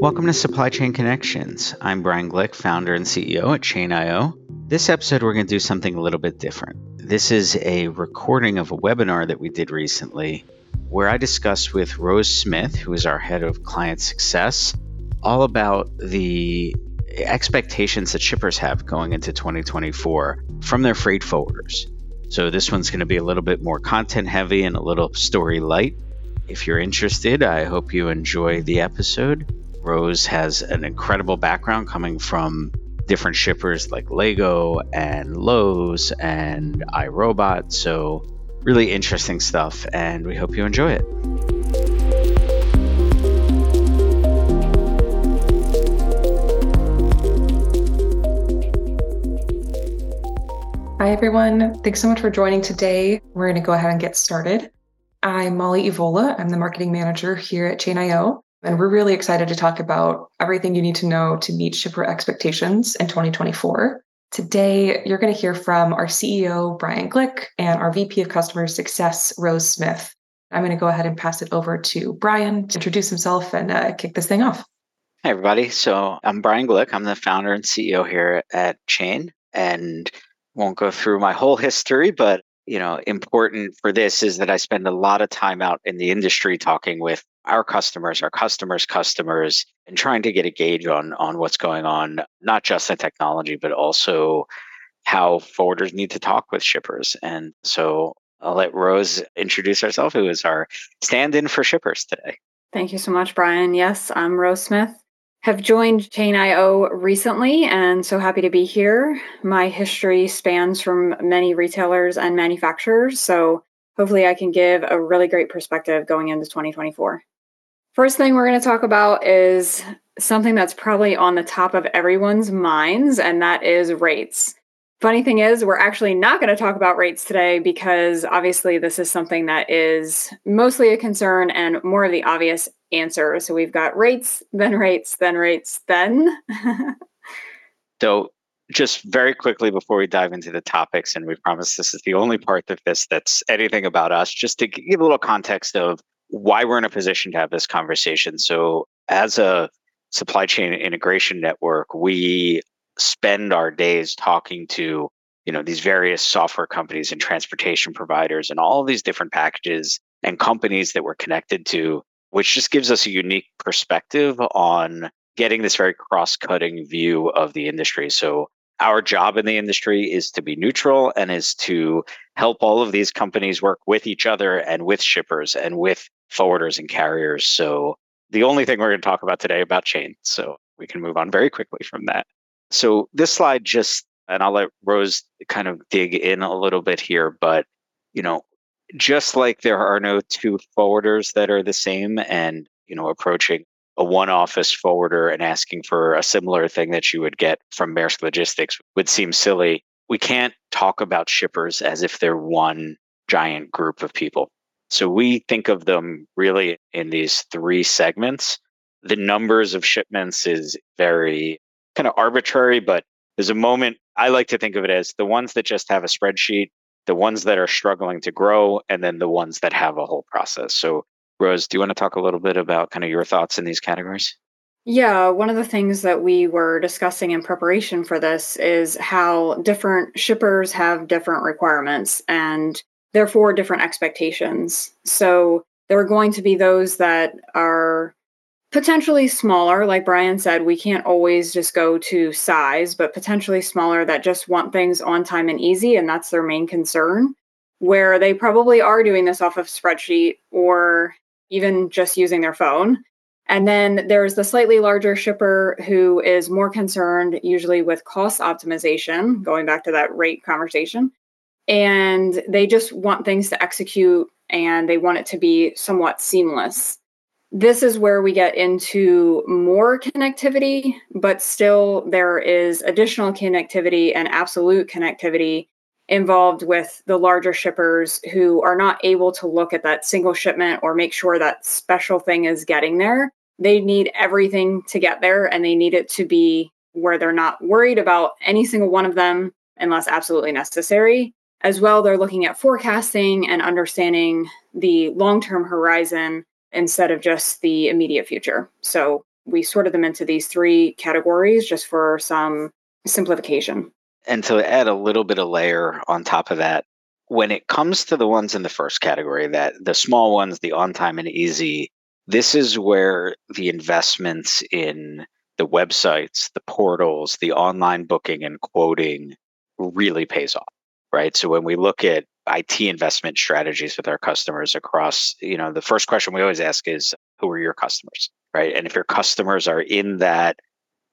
Welcome to Supply Chain Connections. I'm Brian Glick, founder and CEO at Chain.io. This episode, we're going to do something a little bit different. This is a recording of a webinar that we did recently where I discussed with Rose Smith, who is our head of client success, all about the expectations that shippers have going into 2024 from their freight forwarders. So, this one's going to be a little bit more content heavy and a little story light. If you're interested, I hope you enjoy the episode. Rose has an incredible background coming from different shippers like Lego and Lowe's and iRobot. So, really interesting stuff, and we hope you enjoy it. Hi, everyone. Thanks so much for joining today. We're going to go ahead and get started. I'm Molly Evola. I'm the marketing manager here at Chain.io. And we're really excited to talk about everything you need to know to meet shipper expectations in 2024. Today, you're going to hear from our CEO, Brian Glick, and our VP of Customer Success, Rose Smith. I'm going to go ahead and pass it over to Brian to introduce himself and uh, kick this thing off. Hi, everybody. So I'm Brian Glick. I'm the founder and CEO here at Chain, and won't go through my whole history, but you know, important for this is that I spend a lot of time out in the industry talking with our customers, our customers' customers, and trying to get a gauge on on what's going on, not just in technology, but also how forwarders need to talk with shippers. And so I'll let Rose introduce herself, who is our stand-in for shippers today. Thank you so much, Brian. Yes, I'm Rose Smith. Have joined Chain.io recently and so happy to be here. My history spans from many retailers and manufacturers, so hopefully I can give a really great perspective going into 2024. First thing we're going to talk about is something that's probably on the top of everyone's minds, and that is rates. Funny thing is, we're actually not going to talk about rates today because obviously this is something that is mostly a concern and more of the obvious answer. So we've got rates, then rates, then rates, then. so, just very quickly before we dive into the topics, and we promise this is the only part of this that's anything about us, just to give a little context of why we're in a position to have this conversation. So, as a supply chain integration network, we spend our days talking to you know these various software companies and transportation providers and all these different packages and companies that we're connected to which just gives us a unique perspective on getting this very cross-cutting view of the industry so our job in the industry is to be neutral and is to help all of these companies work with each other and with shippers and with forwarders and carriers. So the only thing we're going to talk about today about chain. So we can move on very quickly from that. So this slide just, and I'll let Rose kind of dig in a little bit here, but you know, just like there are no two forwarders that are the same and, you know, approaching a one office forwarder and asking for a similar thing that you would get from Maersk Logistics would seem silly. We can't talk about shippers as if they're one giant group of people. So we think of them really in these three segments. The numbers of shipments is very kind of arbitrary, but there's a moment I like to think of it as the ones that just have a spreadsheet, the ones that are struggling to grow, and then the ones that have a whole process. So, Rose, do you want to talk a little bit about kind of your thoughts in these categories? Yeah, one of the things that we were discussing in preparation for this is how different shippers have different requirements and therefore different expectations. So there are going to be those that are potentially smaller like brian said we can't always just go to size but potentially smaller that just want things on time and easy and that's their main concern where they probably are doing this off of spreadsheet or even just using their phone. And then there's the slightly larger shipper who is more concerned usually with cost optimization going back to that rate conversation. And they just want things to execute and they want it to be somewhat seamless. This is where we get into more connectivity, but still there is additional connectivity and absolute connectivity involved with the larger shippers who are not able to look at that single shipment or make sure that special thing is getting there. They need everything to get there and they need it to be where they're not worried about any single one of them unless absolutely necessary. As well, they're looking at forecasting and understanding the long term horizon instead of just the immediate future. So we sorted them into these three categories just for some simplification. And to add a little bit of layer on top of that, when it comes to the ones in the first category, that the small ones, the on time and easy, this is where the investments in the websites, the portals, the online booking and quoting really pays off, right? So when we look at IT investment strategies with our customers across, you know, the first question we always ask is who are your customers, right? And if your customers are in that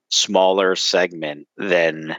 smaller segment, then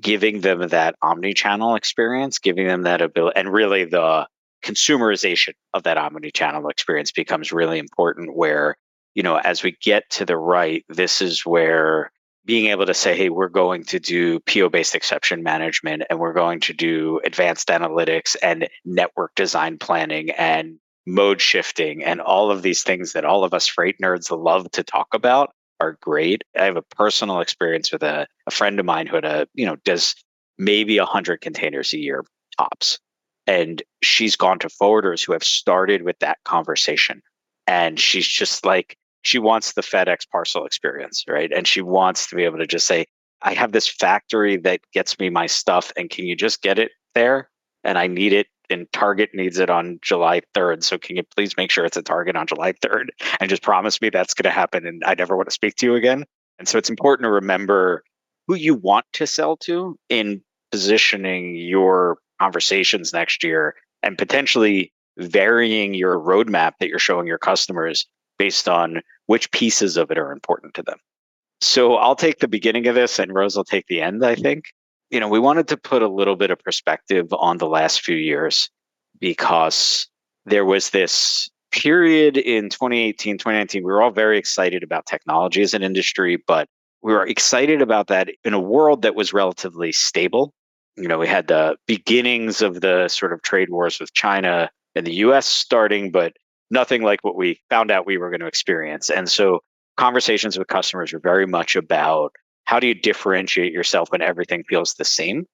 giving them that omni-channel experience, giving them that ability, and really the consumerization of that omni-channel experience becomes really important. Where you know, as we get to the right, this is where being able to say, hey, we're going to do PO based exception management and we're going to do advanced analytics and network design planning and mode shifting and all of these things that all of us freight nerds love to talk about are great. I have a personal experience with a, a friend of mine who had a, you know, does maybe 100 containers a year tops. And she's gone to forwarders who have started with that conversation. And she's just like, she wants the FedEx parcel experience, right? And she wants to be able to just say, I have this factory that gets me my stuff, and can you just get it there? And I need it and Target needs it on July 3rd. So can you please make sure it's a Target on July 3rd and just promise me that's going to happen and I never want to speak to you again? And so it's important to remember who you want to sell to in positioning your conversations next year and potentially varying your roadmap that you're showing your customers based on which pieces of it are important to them. So I'll take the beginning of this and Rose will take the end, I think you know, we wanted to put a little bit of perspective on the last few years because there was this period in 2018, 2019. We were all very excited about technology as an industry, but we were excited about that in a world that was relatively stable. You know, we had the beginnings of the sort of trade wars with China and the US starting, but nothing like what we found out we were going to experience. And so conversations with customers were very much about how do you differentiate yourself when everything feels the same?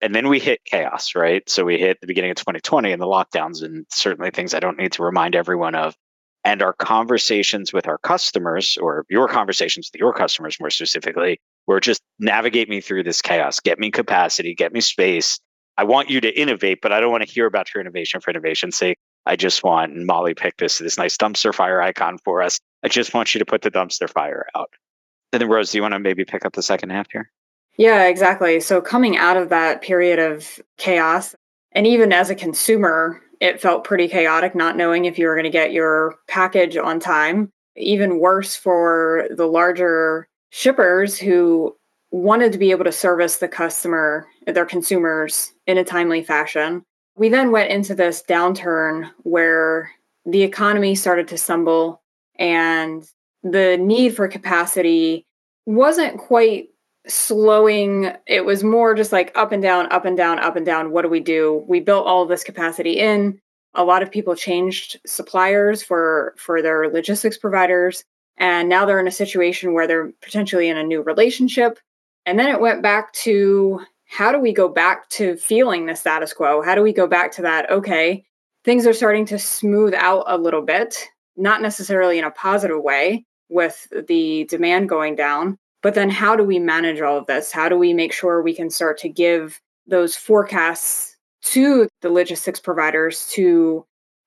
And then we hit chaos, right? So we hit the beginning of 2020 and the lockdowns, and certainly things I don't need to remind everyone of. And our conversations with our customers, or your conversations with your customers more specifically, were just navigate me through this chaos, get me capacity, get me space. I want you to innovate, but I don't want to hear about your innovation for innovation's sake. I just want, and Molly picked this, this nice dumpster fire icon for us. I just want you to put the dumpster fire out. And then Rose, do you want to maybe pick up the second half here? Yeah, exactly. So coming out of that period of chaos, and even as a consumer, it felt pretty chaotic not knowing if you were going to get your package on time. Even worse for the larger shippers who wanted to be able to service the customer, their consumers in a timely fashion. We then went into this downturn where the economy started to stumble and the need for capacity wasn't quite slowing. It was more just like up and down, up and down, up and down. What do we do? We built all this capacity in. A lot of people changed suppliers for for their logistics providers, and now they're in a situation where they're potentially in a new relationship. And then it went back to how do we go back to feeling the status quo? How do we go back to that? Okay, things are starting to smooth out a little bit, not necessarily in a positive way, with the demand going down. But then, how do we manage all of this? How do we make sure we can start to give those forecasts to the logistics providers to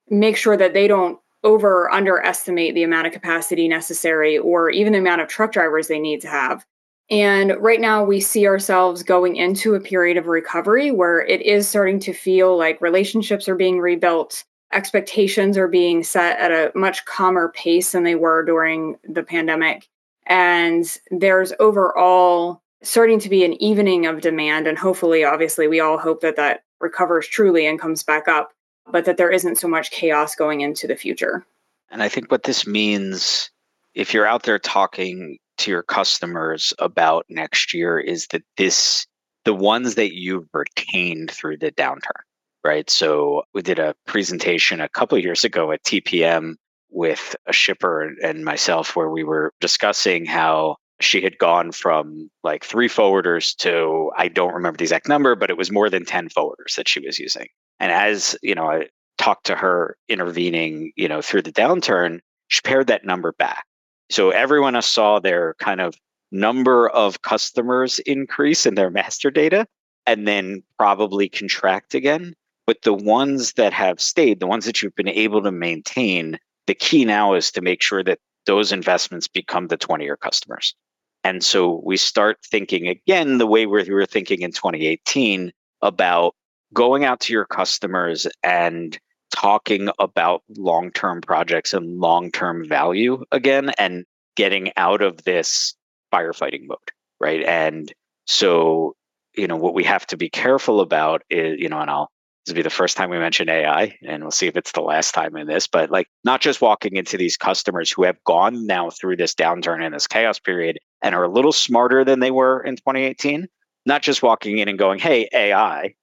make sure that they don't over or underestimate the amount of capacity necessary or even the amount of truck drivers they need to have? And right now, we see ourselves going into a period of recovery where it is starting to feel like relationships are being rebuilt expectations are being set at a much calmer pace than they were during the pandemic. And there's overall starting to be an evening of demand. And hopefully, obviously, we all hope that that recovers truly and comes back up, but that there isn't so much chaos going into the future. And I think what this means, if you're out there talking to your customers about next year, is that this, the ones that you've retained through the downturn, right? So we did a presentation a couple years ago at TPM with a shipper and myself where we were discussing how she had gone from like three forwarders to I don't remember the exact number, but it was more than 10 forwarders that she was using. And as, you know, I talked to her intervening, you know, through the downturn, she pared that number back. So everyone saw their kind of number of customers increase in their master data and then probably contract again. But the ones that have stayed, the ones that you've been able to maintain, the key now is to make sure that those investments become the 20 year customers. And so we start thinking again the way we were thinking in 2018 about going out to your customers and talking about long term projects and long term value again and getting out of this firefighting mode. Right. And so, you know, what we have to be careful about is, you know, and I'll this will be the first time we mention AI, and we'll see if it's the last time in this, but like not just walking into these customers who have gone now through this downturn and this chaos period and are a little smarter than they were in 2018, not just walking in and going, hey, AI,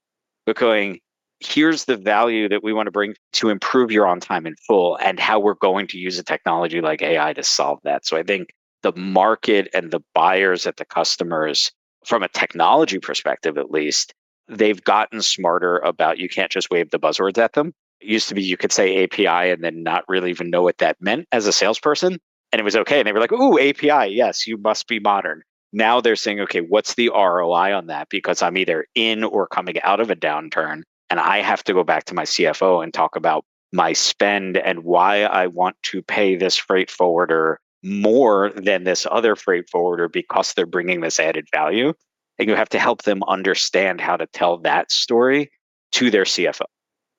but going, here's the value that we want to bring to improve your on time in full and how we're going to use a technology like AI to solve that. So I think the market and the buyers at the customers, from a technology perspective at least, they've gotten smarter about you can't just wave the buzzwords at them. It used to be you could say API and then not really even know what that meant as a salesperson. And it was okay. And they were like, ooh, API, yes, you must be modern. Now they're saying, okay, what's the ROI on that? Because I'm either in or coming out of a downturn. And I have to go back to my CFO and talk about my spend and why I want to pay this freight forwarder more than this other freight forwarder because they're bringing this added value. And you have to help them understand how to tell that story to their CFO,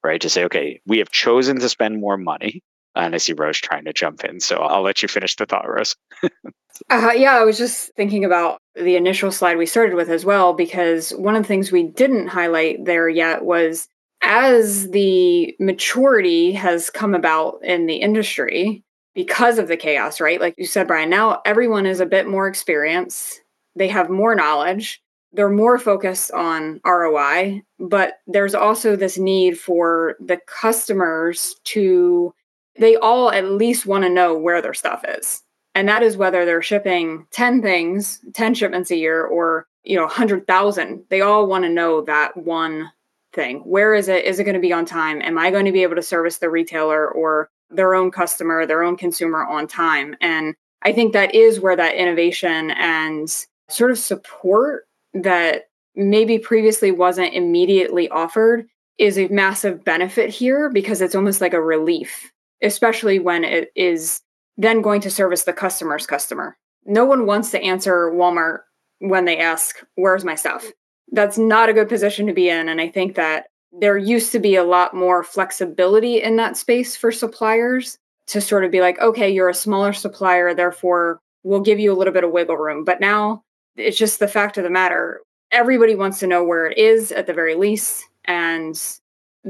right? To say, okay, we have chosen to spend more money. And I see Rose trying to jump in. So I'll let you finish the thought, Rose. uh, yeah, I was just thinking about the initial slide we started with as well, because one of the things we didn't highlight there yet was as the maturity has come about in the industry because of the chaos, right? Like you said, Brian, now everyone is a bit more experienced, they have more knowledge, they're more focused on ROI, but there's also this need for the customers to, they all at least want to know where their stuff is. And that is whether they're shipping 10 things, 10 shipments a year, or, you know, 100,000. They all want to know that one thing. Where is it? Is it going to be on time? Am I going to be able to service the retailer or their own customer, their own consumer on time? And I think that is where that innovation and sort of support that maybe previously wasn't immediately offered is a massive benefit here because it's almost like a relief, especially when it is then going to service the customer's customer. No one wants to answer Walmart when they ask, Where's my stuff? That's not a good position to be in. And I think that there used to be a lot more flexibility in that space for suppliers to sort of be like, okay, you're a smaller supplier, therefore we'll give you a little bit of wiggle room. But now it's just the fact of the matter. Everybody wants to know where it is at the very least. And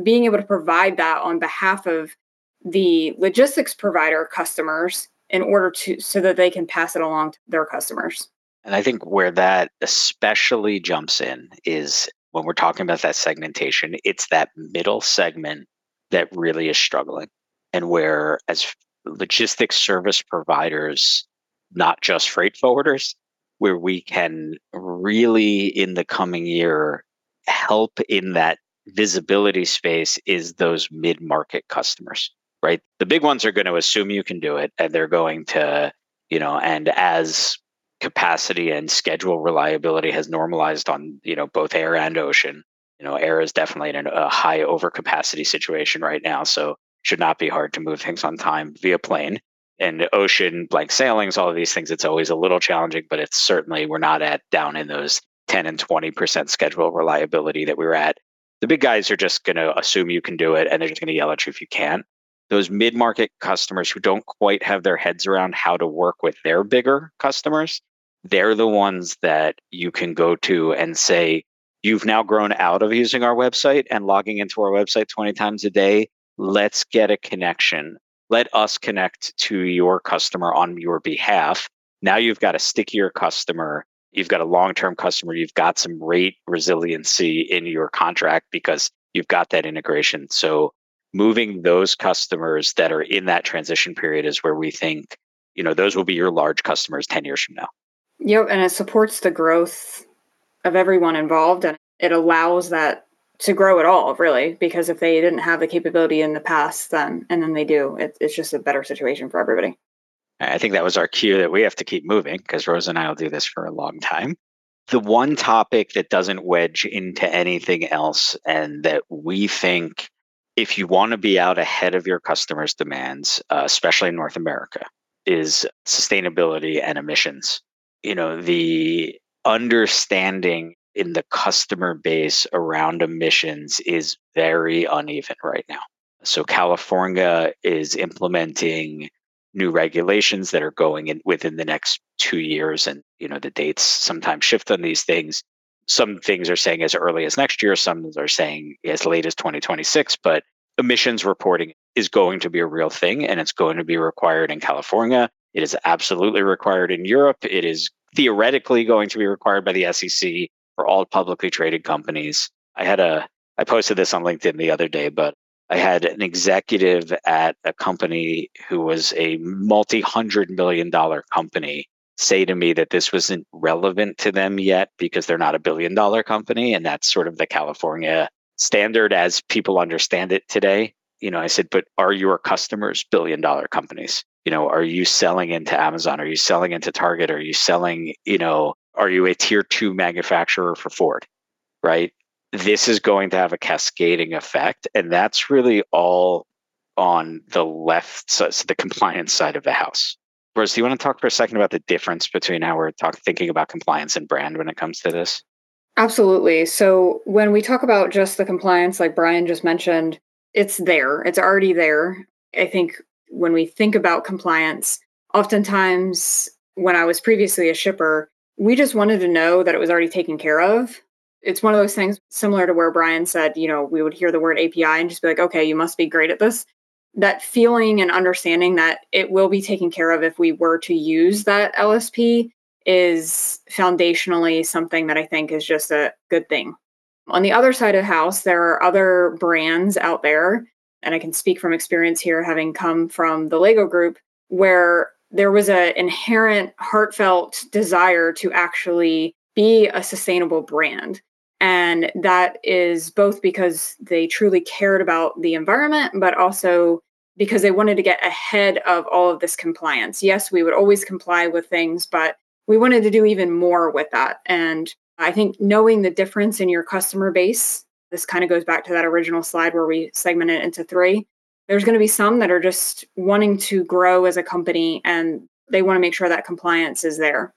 being able to provide that on behalf of the logistics provider customers in order to so that they can pass it along to their customers. And I think where that especially jumps in is when we're talking about that segmentation, it's that middle segment that really is struggling. And where, as logistics service providers, not just freight forwarders, where we can really in the coming year help in that visibility space is those mid market customers, right? The big ones are going to assume you can do it and they're going to, you know, and as capacity and schedule reliability has normalized on, you know, both air and ocean, you know, air is definitely in a high overcapacity situation right now. So should not be hard to move things on time via plane and ocean blank sailings, all of these things, it's always a little challenging, but it's certainly we're not at down in those 10 and 20% schedule reliability that we were at. The big guys are just going to assume you can do it and they're just going to yell at you if you can't. Those mid market customers who don't quite have their heads around how to work with their bigger customers, they're the ones that you can go to and say, You've now grown out of using our website and logging into our website 20 times a day. Let's get a connection let us connect to your customer on your behalf. Now you've got a stickier customer. You've got a long term customer. You've got some rate resiliency in your contract because you've got that integration. So moving those customers that are in that transition period is where we think, you know, those will be your large customers 10 years from now. Yep. And it supports the growth of everyone involved and it allows that to grow at all, really, because if they didn't have the capability in the past, then and then they do, it, it's just a better situation for everybody. I think that was our cue that we have to keep moving because Rose and I will do this for a long time. The one topic that doesn't wedge into anything else and that we think if you want to be out ahead of your customers' demands, uh, especially in North America, is sustainability and emissions. You know, the understanding in the customer base around emissions is very uneven right now. So California is implementing new regulations that are going in within the next two years and you know the dates sometimes shift on these things. Some things are saying as early as next year some are saying as late as 2026 but emissions reporting is going to be a real thing and it's going to be required in california. It is absolutely required in europe. It is theoretically going to be required by the sec for all publicly traded companies i had a i posted this on linkedin the other day but I had an executive at a company who was a multi hundred million dollar company say to me that this wasn't relevant to them yet because they're not a billion dollar company. And that's sort of the California standard as people understand it today. You know, I said, but are your customers billion dollar companies? You know, are you selling into Amazon? Are you selling into Target? Are you selling, you know, are you a tier two manufacturer for Ford? Right this is going to have a cascading effect. And that's really all on the left, so the compliance side of the house. Rose, do you want to talk for a second about the difference between how we're talk, thinking about compliance and brand when it comes to this? Absolutely. So when we talk about just the compliance, like Brian just mentioned, it's there, it's already there. I think when we think about compliance, oftentimes when I was previously a shipper, we just wanted to know that it was already taken care of it's one of those things similar to where Brian said, you know, we would hear the word API and just be like, okay, you must be great at this. That feeling and understanding that it will be taken care of if we were to use that LSP is foundationally something that I think is just a good thing. On the other side of the house, there are other brands out there, and I can speak from experience here, having come from the Lego group, where there was an inherent, heartfelt desire to actually be a sustainable brand. And that is both because they truly cared about the environment, but also because they wanted to get ahead of all of this compliance. Yes, we would always comply with things, but we wanted to do even more with that. And I think knowing the difference in your customer base, this kind of goes back to that original slide where we segmented it into three. There's going to be some that are just wanting to grow as a company and they want to make sure that compliance is there.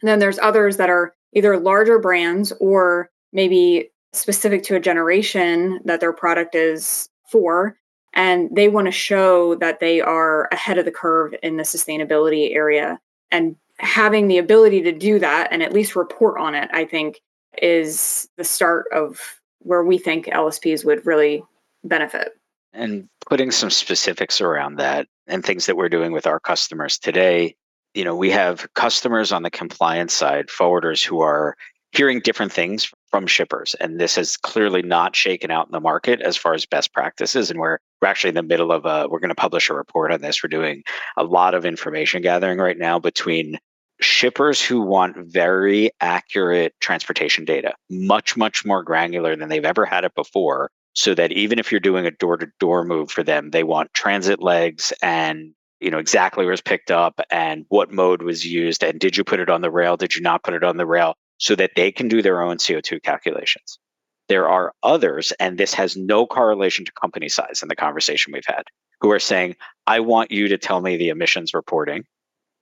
And then there's others that are either larger brands or maybe specific to a generation that their product is for and they want to show that they are ahead of the curve in the sustainability area and having the ability to do that and at least report on it i think is the start of where we think lsps would really benefit and putting some specifics around that and things that we're doing with our customers today you know we have customers on the compliance side forwarders who are hearing different things from shippers. And this has clearly not shaken out in the market as far as best practices. And we're, we're actually in the middle of a, we're going to publish a report on this. We're doing a lot of information gathering right now between shippers who want very accurate transportation data, much, much more granular than they've ever had it before. So that even if you're doing a door to door move for them, they want transit legs and you know exactly where it's picked up and what mode was used and did you put it on the rail did you not put it on the rail so that they can do their own CO2 calculations. There are others, and this has no correlation to company size in the conversation we've had, who are saying, I want you to tell me the emissions reporting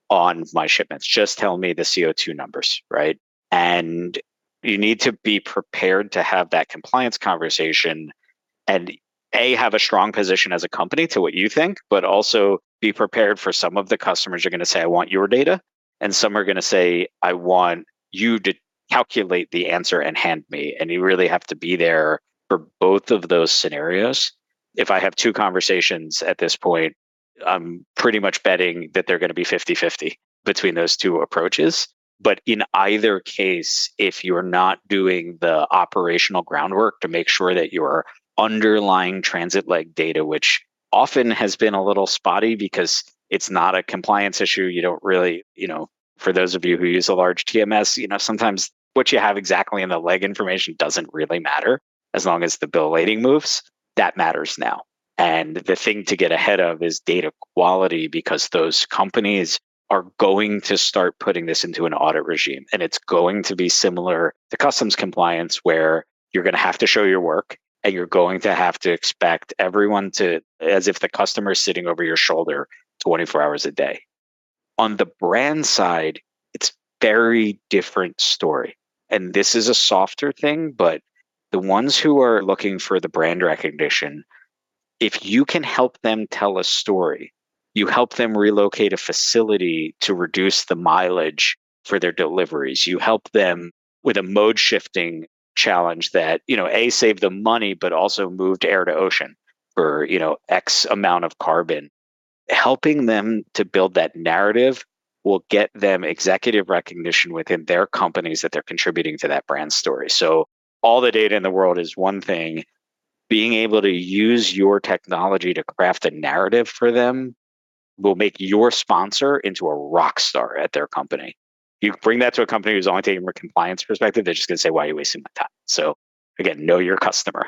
on my shipments. Just tell me the CO2 numbers, right? And you need to be prepared to have that compliance conversation and a have a strong position as a company to what you think but also be prepared for some of the customers are going to say i want your data and some are going to say i want you to calculate the answer and hand me. And you really have to be there for both of those scenarios. If I have two conversations at this point, I'm pretty much betting that they're going to be 50 50 between those two approaches. But in either case, if you're not doing the operational groundwork to make sure that your underlying transit leg data, which often has been a little spotty because it's not a compliance issue, you don't really, you know, for those of you who use a large TMS, you know, sometimes what you have exactly in the leg information doesn't really matter as long as the bill lading moves. That matters now. And the thing to get ahead of is data quality because those companies are going to start putting this into an audit regime. And it's going to be similar to customs compliance, where you're going to have to show your work and you're going to have to expect everyone to, as if the customer is sitting over your shoulder 24 hours a day. On the brand side, it's very different story. And this is a softer thing, but the ones who are looking for the brand recognition, if you can help them tell a story, you help them relocate a facility to reduce the mileage for their deliveries. You help them with a mode shifting challenge that, you know, A, save them money, but also moved air to ocean for, you know, X amount of carbon. Helping them to build that narrative will get them executive recognition within their companies that they're contributing to that brand story. So all the data in the world is one thing. Being able to use your technology to craft a narrative for them will make your sponsor into a rock star at their company. You bring that to a company who's only taking a compliance perspective, they're just going to say, Why are you wasting my time? So, again, know your customer.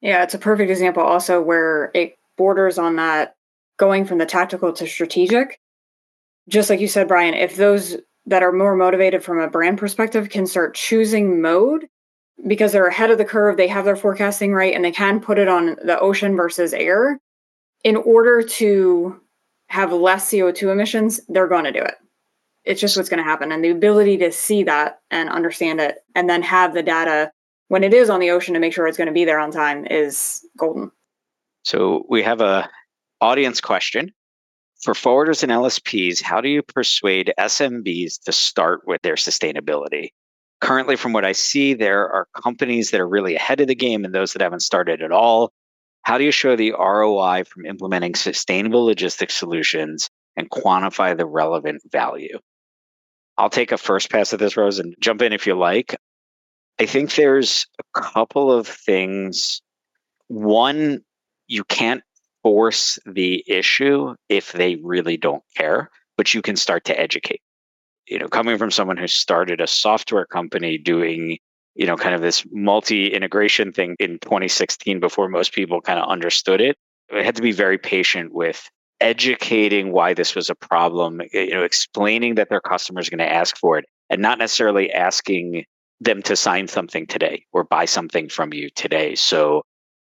Yeah, it's a perfect example also where it borders on that going from the tactical to strategic. Just like you said, Brian, if those that are more motivated from a brand perspective can start choosing mode because they're ahead of the curve, they have their forecasting right, and they can put it on the ocean versus air in order to have less CO2 emissions, they're going to do it. It's just what's going to happen. And the ability to see that and understand it and then have the data when it is on the ocean to make sure it's going to be there on time is golden. So we have a audience question. For forwarders and LSPs, how do you persuade SMBs to start with their sustainability? Currently, from what I see, there are companies that are really ahead of the game and those that haven't started at all. How do you show the ROI from implementing sustainable logistics solutions and quantify the relevant value? I'll take a first pass at this, Rose, and jump in if you like. I think there's a couple of things. One, you can't force the issue if they really don't care, but you can start to educate. You know, coming from someone who started a software company doing you know, kind of this multi integration thing in 2016 before most people kind of understood it. I had to be very patient with educating why this was a problem, eh, you know, explaining that their customers are going to ask for it and not necessarily asking them to sign something today or buy something from you today. So,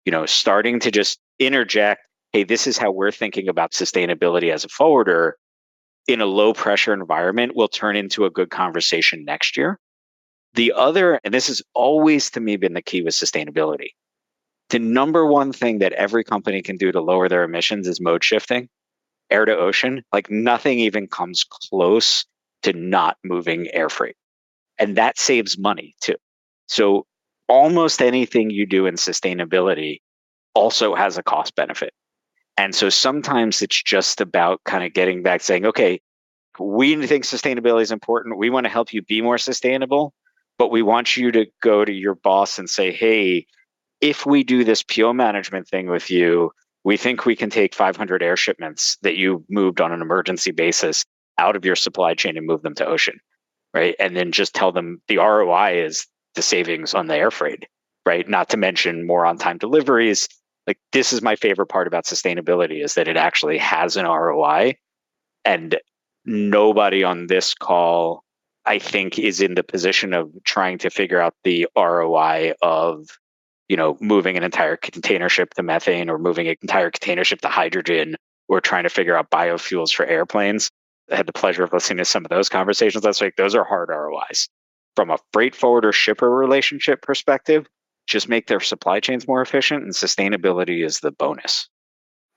you know, starting to just interject, hey, this is how we're thinking about sustainability as a forwarder in a low pressure environment will turn into a good conversation next year. The other, and this has always to me been the key with sustainability. The number one thing that every company can do to lower their emissions is mode shifting, air to ocean. Like nothing even comes close to not moving air freight. And that saves money too. So almost anything you do in sustainability also has a cost benefit. And so sometimes it's just about kind of getting back saying, okay, we think sustainability is important. We want to help you be more sustainable but we want you to go to your boss and say, hey, if we do this PO management thing with you, we think we can take 500 air shipments that you moved on an emergency basis out of your supply chain and move them to ocean, right? And then just tell them the ROI is the savings on the air freight, right? Not to mention more on time deliveries. Like this is my favorite part about sustainability is that it actually has an ROI and nobody on this call I think is in the position of trying to figure out the ROI of, you know, moving an entire container ship to methane or moving an entire container ship to hydrogen or trying to figure out biofuels for airplanes. I had the pleasure of listening to some of those conversations. last week. those are hard ROIs. From a freight forwarder shipper relationship perspective, just make their supply chains more efficient and sustainability is the bonus.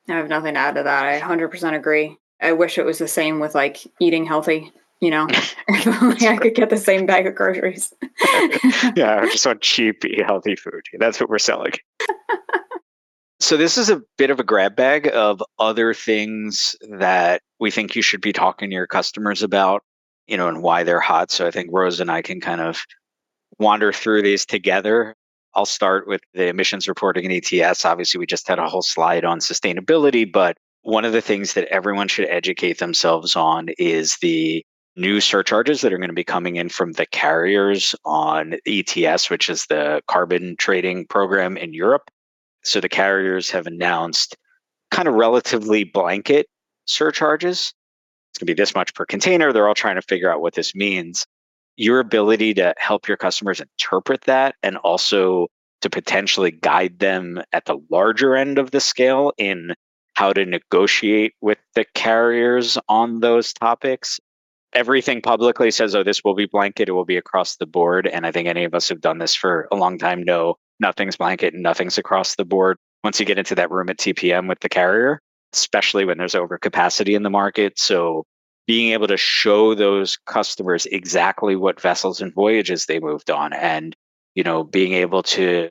I have nothing to add to that. I 100% agree. I wish it was the same with like eating healthy you know, I could get the same bag of groceries. yeah, I just want cheap, healthy food. That's what we're selling. so this is a bit of a grab bag of other things that we think you should be talking to your customers about, you know, and why they're hot. So I think Rose and I can kind of wander through these together. I'll start with the emissions reporting and ETS. Obviously, we just had a whole slide on sustainability, but one of the things that everyone should educate themselves on is the new surcharges that are going to be coming in from the carriers on ETS, which is the carbon trading program in Europe. So the carriers have announced kind of relatively blanket surcharges. It's going to be this much per container. They're all trying to figure out what this means. Your ability to help your customers interpret that and also to potentially guide them at the larger end of the scale in how to negotiate with the carriers on those topics. Everything publicly says, oh, this will be blanket, it will be across the board. And I think any of us who've done this for a long time know nothing's blanket and nothing's across the board. Once you get into that room at TPM with the carrier, especially when there's overcapacity in the market. So being able to show those customers exactly what vessels and voyages they moved on and you know being able to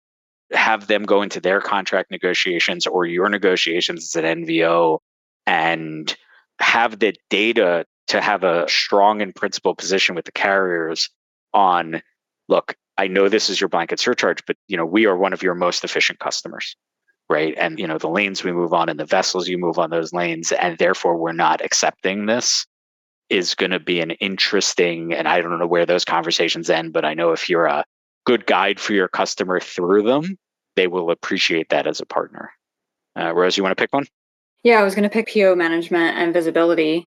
have them go into their contract negotiations or your negotiations as an NVO and have the data to have a strong and principled position with the carriers on look i know this is your blanket surcharge but you know we are one of your most efficient customers right? And you know the lanes we move on and the vessels you move on those lanes and therefore we're not accepting this is going to be an interesting and i don't know where those conversations end but i know if you're a good guide for your customer through them they will appreciate that as a partner. Uh, rose you want to pick one? Yeah i was going to pick po management and visibility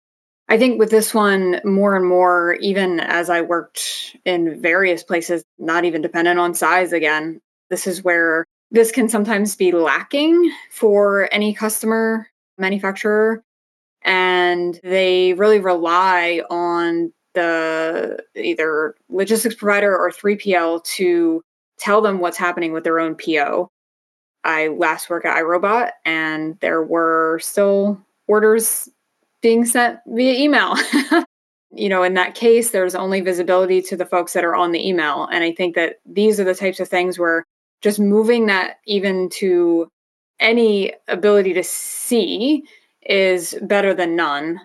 I think with this one, more and more, even as I worked in various places, not even dependent on size again, this is where this can sometimes be lacking for any customer manufacturer. And they really rely on the either logistics provider or 3PL to tell them what's happening with their own PO. I last worked at iRobot and there were still orders being sent via email. you know, in that case, there's only visibility to the folks that are on the email. And I think that these are the types of things where just moving that even to any ability to see is better than none.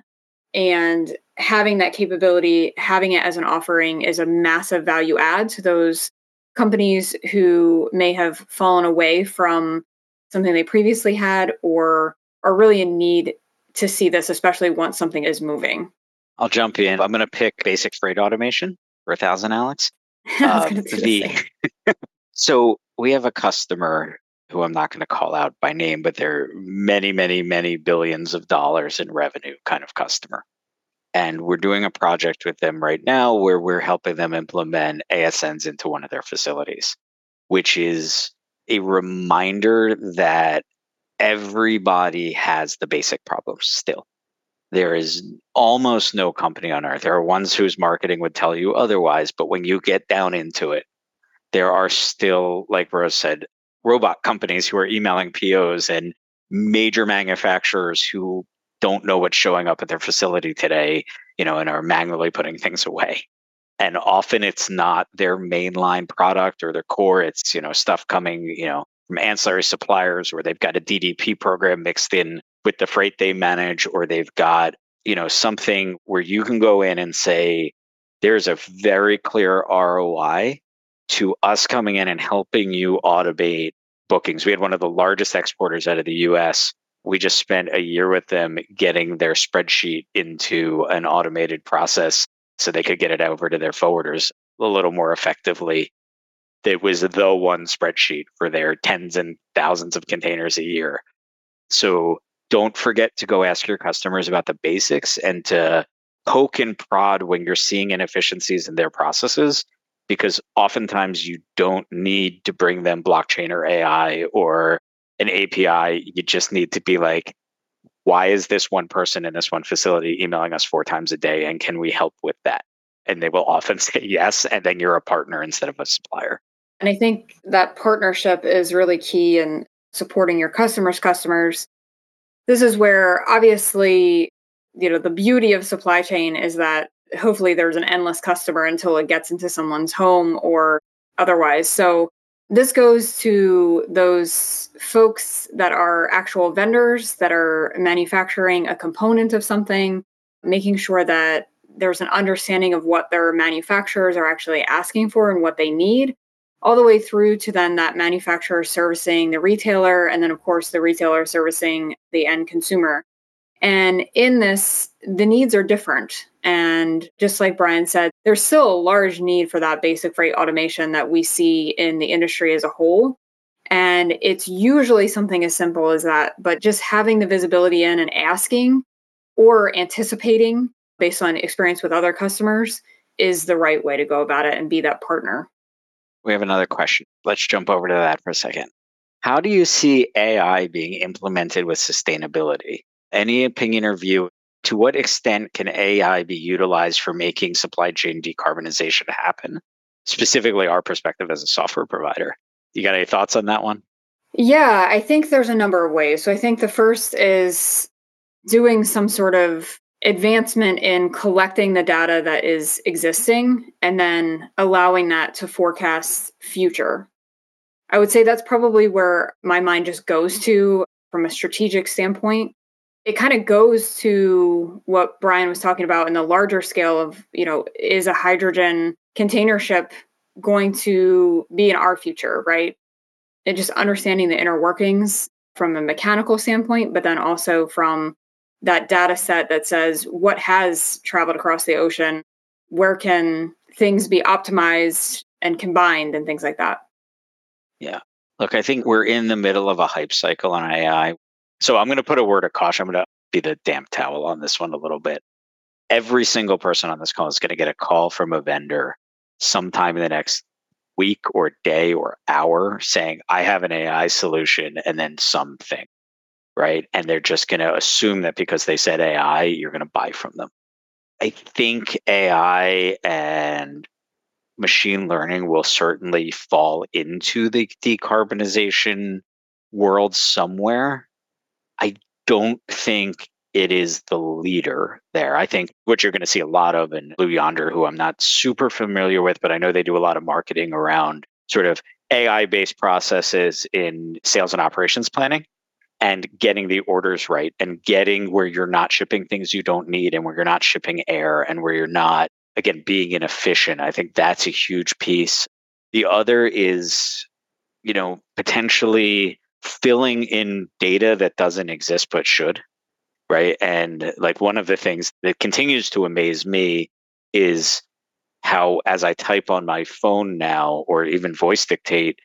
And having that capability, having it as an offering is a massive value add to those companies who may have fallen away from something they previously had or are really in need to see this, especially once something is moving. I'll jump in. I'm going to pick basic freight automation for a thousand, Alex. Uh, the, so we have a customer who I'm not going to call out by name, but they're many, many, many billions of dollars in revenue kind of customer. And we're doing a project with them right now where we're helping them implement ASNs into one of their facilities, which is a reminder that everybody has the basic problems still. There is almost no company on earth. There are ones whose marketing would tell you otherwise, but when you get down into it, there are still, like Rose said, robot companies who are emailing POs and major manufacturers who don't know what's showing up at their facility today, you know, and are manually putting things away. And often it's not their mainline product or their core. It's, you know, stuff coming, you know, from ancillary suppliers where they've got a DDP program mixed in with the freight they manage, or they've got, you know, something where you can go in and say, there's a very clear ROI to us coming in and helping you automate bookings. We had one of the largest exporters out of the US. We just spent a year with them getting their spreadsheet into an automated process so they could get it over to their forwarders a little more effectively it was the one spreadsheet for their tens and thousands of containers a year. So don't forget to go ask your customers about the basics and to poke and prod when you're seeing inefficiencies in their processes, because oftentimes you don't need to bring them blockchain or AI or an API. You just need to be like, why is this one person in this one facility emailing us four times a day? And can we help with that? And they will often say yes. And then you're a partner instead of a supplier. And I think that partnership is really key in supporting your customers' customers. This is where obviously, you know, the beauty of supply chain is that hopefully there's an endless customer until it gets into someone's home or otherwise. So this goes to those folks that are actual vendors that are manufacturing a component of something, making sure that there's an understanding of what their manufacturers are actually asking for and what they need all the way through to then that manufacturer servicing the retailer, and then, of course, the retailer servicing the end consumer. And in this, the needs are different. And just like Brian said, there's still a large need for that basic freight automation that we see in the industry as a whole. And it's usually something as simple as that, but just having the visibility in and asking or anticipating based on experience with other customers is the right way to go about it and be that partner. We have another question. Let's jump over to that for a second. How do you see AI being implemented with sustainability? Any opinion or view? To what extent can AI be utilized for making supply chain decarbonization happen? Specifically, our perspective as a software provider. You got any thoughts on that one? Yeah, I think there's a number of ways. So I think the first is doing some sort of advancement in collecting the data that is existing and then allowing that to forecast future. I would say that's probably where my mind just goes to from a strategic standpoint. It kind of goes to what Brian was talking about in the larger scale of, you know, is a hydrogen container ship going to be in our future, right? And just understanding the inner workings from a mechanical standpoint, but then also from that data set that says what has traveled across the ocean, where can things be optimized and combined, and things like that. Yeah. Look, I think we're in the middle of a hype cycle on AI. So I'm going to put a word of caution. I'm going to be the damp towel on this one a little bit. Every single person on this call is going to get a call from a vendor sometime in the next week or day or hour saying, I have an AI solution and then something, right? And they're just going to assume that because they said AI, you're going to buy from them. I think AI and machine learning will certainly fall into the decarbonization world somewhere. I don't think it is the leader there. I think what you're going to see a lot of in Blue Yonder, who I'm not super familiar with, but I know they do a lot of marketing around sort of AI based processes in sales and operations planning and getting the orders right and getting where you're not shipping things you don't need and where you're not shipping air and where you're not, again, being inefficient. I think that's a huge piece. The other is, you know, potentially filling in data that doesn't exist but should right and like one of the things that continues to amaze me is how as i type on my phone now or even voice dictate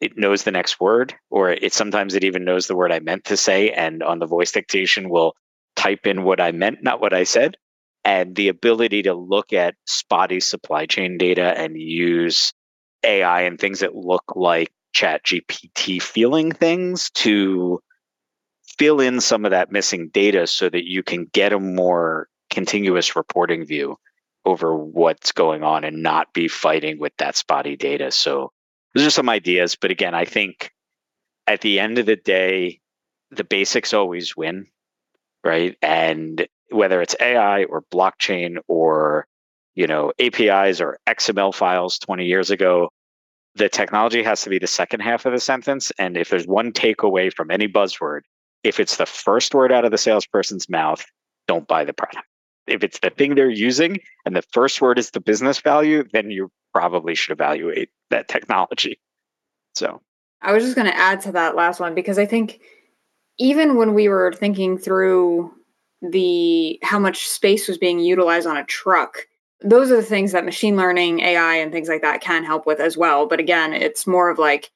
it knows the next word or it sometimes it even knows the word i meant to say and on the voice dictation will type in what i meant not what i said and the ability to look at spotty supply chain data and use ai and things that look like chat gpt feeling things to fill in some of that missing data so that you can get a more continuous reporting view over what's going on and not be fighting with that spotty data. So those are some ideas. But again, I think at the end of the day, the basics always win, right? And whether it's AI or blockchain or you know APIs or XML files 20 years ago, the technology has to be the second half of the sentence. And if there's one takeaway from any buzzword, if it's the first word out of the salesperson's mouth, don't buy the product. If it's the thing they're using and the first word is the business value, then you probably should evaluate that technology. So I was just going to add to that last one because I think even when we were thinking through the how much space was being utilized on a truck, those are the things that machine learning, AI, and things like that can help with as well. But again, it's more of like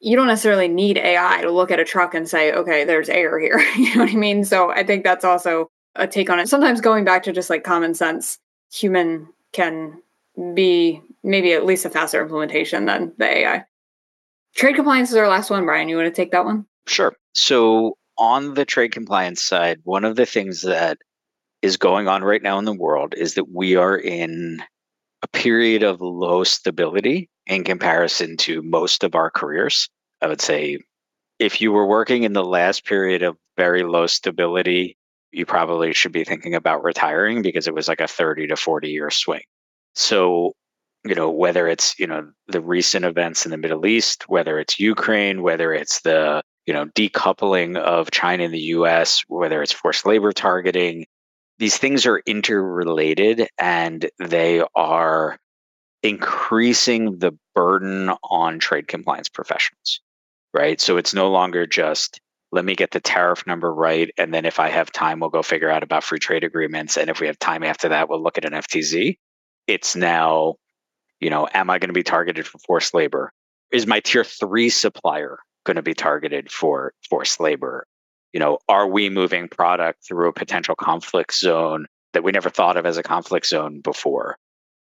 you don't necessarily need AI to look at a truck and say, okay, there's air here. you know what I mean? So I think that's also a take on it. Sometimes going back to just like common sense, human can be maybe at least a faster implementation than the AI. Trade compliance is our last one. Brian, you want to take that one? Sure. So on the trade compliance side, one of the things that is going on right now in the world is that we are in a period of low stability in comparison to most of our careers. I would say if you were working in the last period of very low stability, you probably should be thinking about retiring because it was like a 30 to 40 year swing. So, you know, whether it's, you know, the recent events in the Middle East, whether it's Ukraine, whether it's the, you know, decoupling of China and the US, whether it's forced labor targeting, these things are interrelated and they are increasing the burden on trade compliance professionals right? So it's no longer just let me get the tariff number right. And then if I have time, we'll go figure out about free trade agreements. And if we have time after that, we'll look at an FTZ. It's now, you know, am I going to be targeted for forced labor? is my tier three supplier going to be targeted for forced labor? You know, are we moving product through a potential conflict zone that we never thought of as a conflict zone before?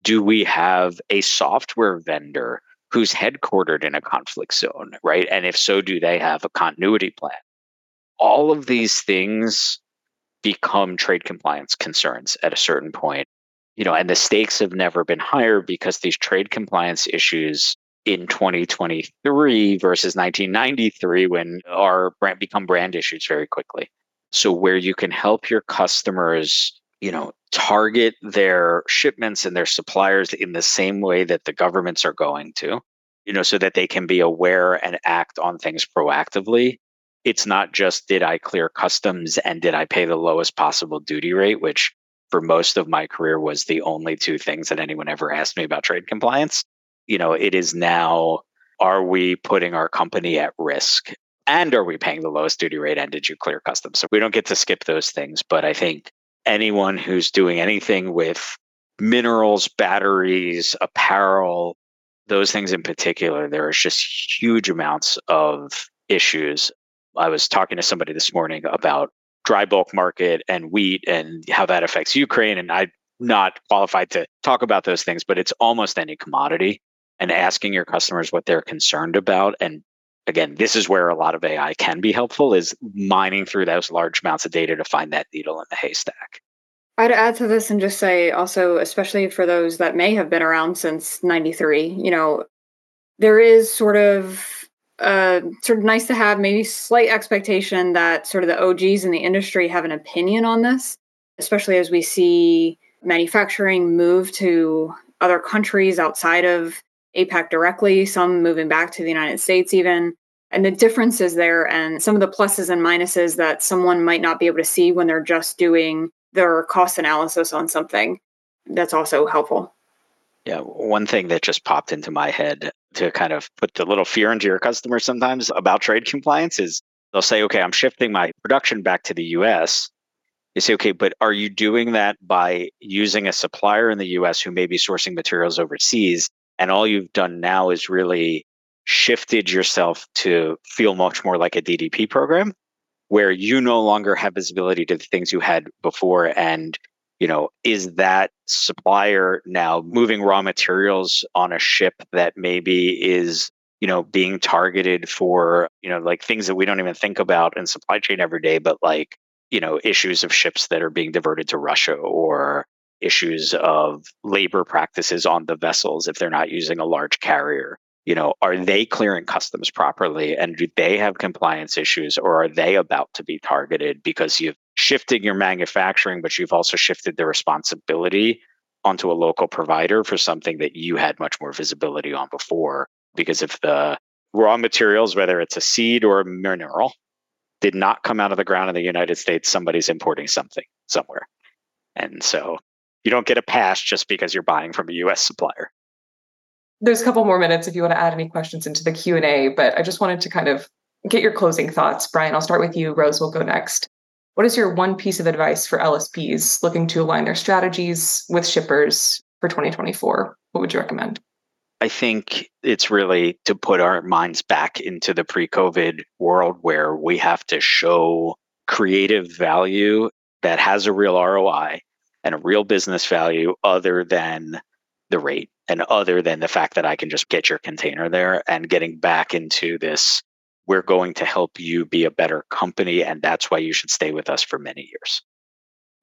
Do we have a software vendor who's headquartered in a conflict zone, right? And if so, do they have a continuity plan? All of these things become trade compliance concerns at a certain point. You know, and the stakes have never been higher because these trade compliance issues in 2023 versus 1993 when our brand become brand issues very quickly. So where you can help your customers, you know, target their shipments and their suppliers in the same way that the governments are going to, you know, so that they can be aware and act on things proactively. It's not just did I clear customs and did I pay the lowest possible duty rate, which for most of my career was the only two things that anyone ever asked me about trade compliance you know, it is now are we putting our company at risk? And are we paying the lowest duty rate? And did you clear customs? So we don't get to skip those things. But I think anyone who's doing anything with minerals, batteries, apparel, those things in particular, there is just huge amounts of issues. I was talking to somebody this morning about dry bulk market and wheat and how that affects Ukraine. And I'm not qualified to talk about those things, but it's almost any commodity and asking your customers what they're concerned about and again this is where a lot of ai can be helpful is mining through those large amounts of data to find that needle in the haystack i'd add to this and just say also especially for those that may have been around since 93 you know there is sort of uh, sort of nice to have maybe slight expectation that sort of the og's in the industry have an opinion on this especially as we see manufacturing move to other countries outside of APAC directly, some moving back to the United States, even. And the differences there and some of the pluses and minuses that someone might not be able to see when they're just doing their cost analysis on something. That's also helpful. Yeah, one thing that just popped into my head to kind of put the little fear into your customers sometimes about trade compliance is they'll say, okay, I'm shifting my production back to the US. You say, okay, but are you doing that by using a supplier in the US who may be sourcing materials overseas and all you've done now is really shifted yourself to feel much more like a DDP program where you no longer have visibility to the things you had before. And, you know, is that supplier now moving raw materials on a ship that maybe is you know being targeted for you know like things that we don't even think about in supply chain every day but like you know issues of ships that are being diverted to russia or issues of labor practices on the vessels if they're not using a large carrier? You know are they clearing customs properly and do they have compliance issues or are they about to be targeted because you've shifted your manufacturing but you've also shifted the responsibility onto a local provider for something that you had much more visibility on before because if the raw materials whether it's a seed or a mineral did not come out of the ground in the United States somebody's importing something somewhere and so you don't get a pass just because you're buying from a US supplier. There's a couple more minutes if you want to add any questions into the Q&A, but I just wanted to kind of get your closing thoughts. Brian, I'll start with you. Rose will go next. What is your one piece of advice for LSPs looking to align their strategies with shippers for 2024? What would you recommend? I think it's really to put our minds back into the pre COVID world where we have to show creative value that has a real ROI and a real business value other than the rate and other than the fact that I can just get your container there and getting back into this we're going to help you be a better company and that's why you should stay with us for many years.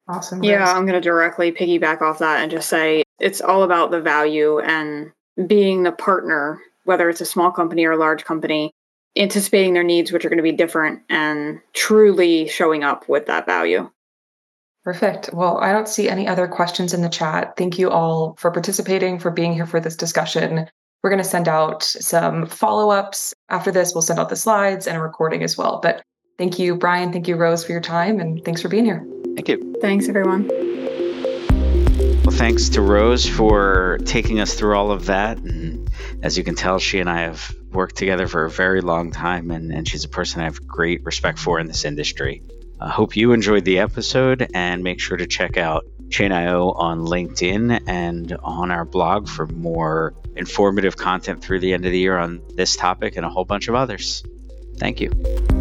Awesome. Yeah, I'm going to directly piggyback off that and just say it's all about the value and being the partner whether it's a small company or a large company anticipating their needs which are going to be different and truly showing up with that value. Perfect. Well, I don't see any other questions in the chat. Thank you all for participating, for being here for this discussion. We're going to send out some follow ups. After this, we'll send out the slides and a recording as well. But thank you, Brian. Thank you, Rose, for your time. And thanks for being here. Thank you. Thanks, everyone. Well, thanks to Rose for taking us through all of that. And as you can tell, she and I have worked together for a very long time, and, and she's a person I have great respect for in this industry. I hope you enjoyed the episode and make sure to check out Chain.io on LinkedIn and on our blog for more informative content through the end of the year on this topic and a whole bunch of others. Thank you.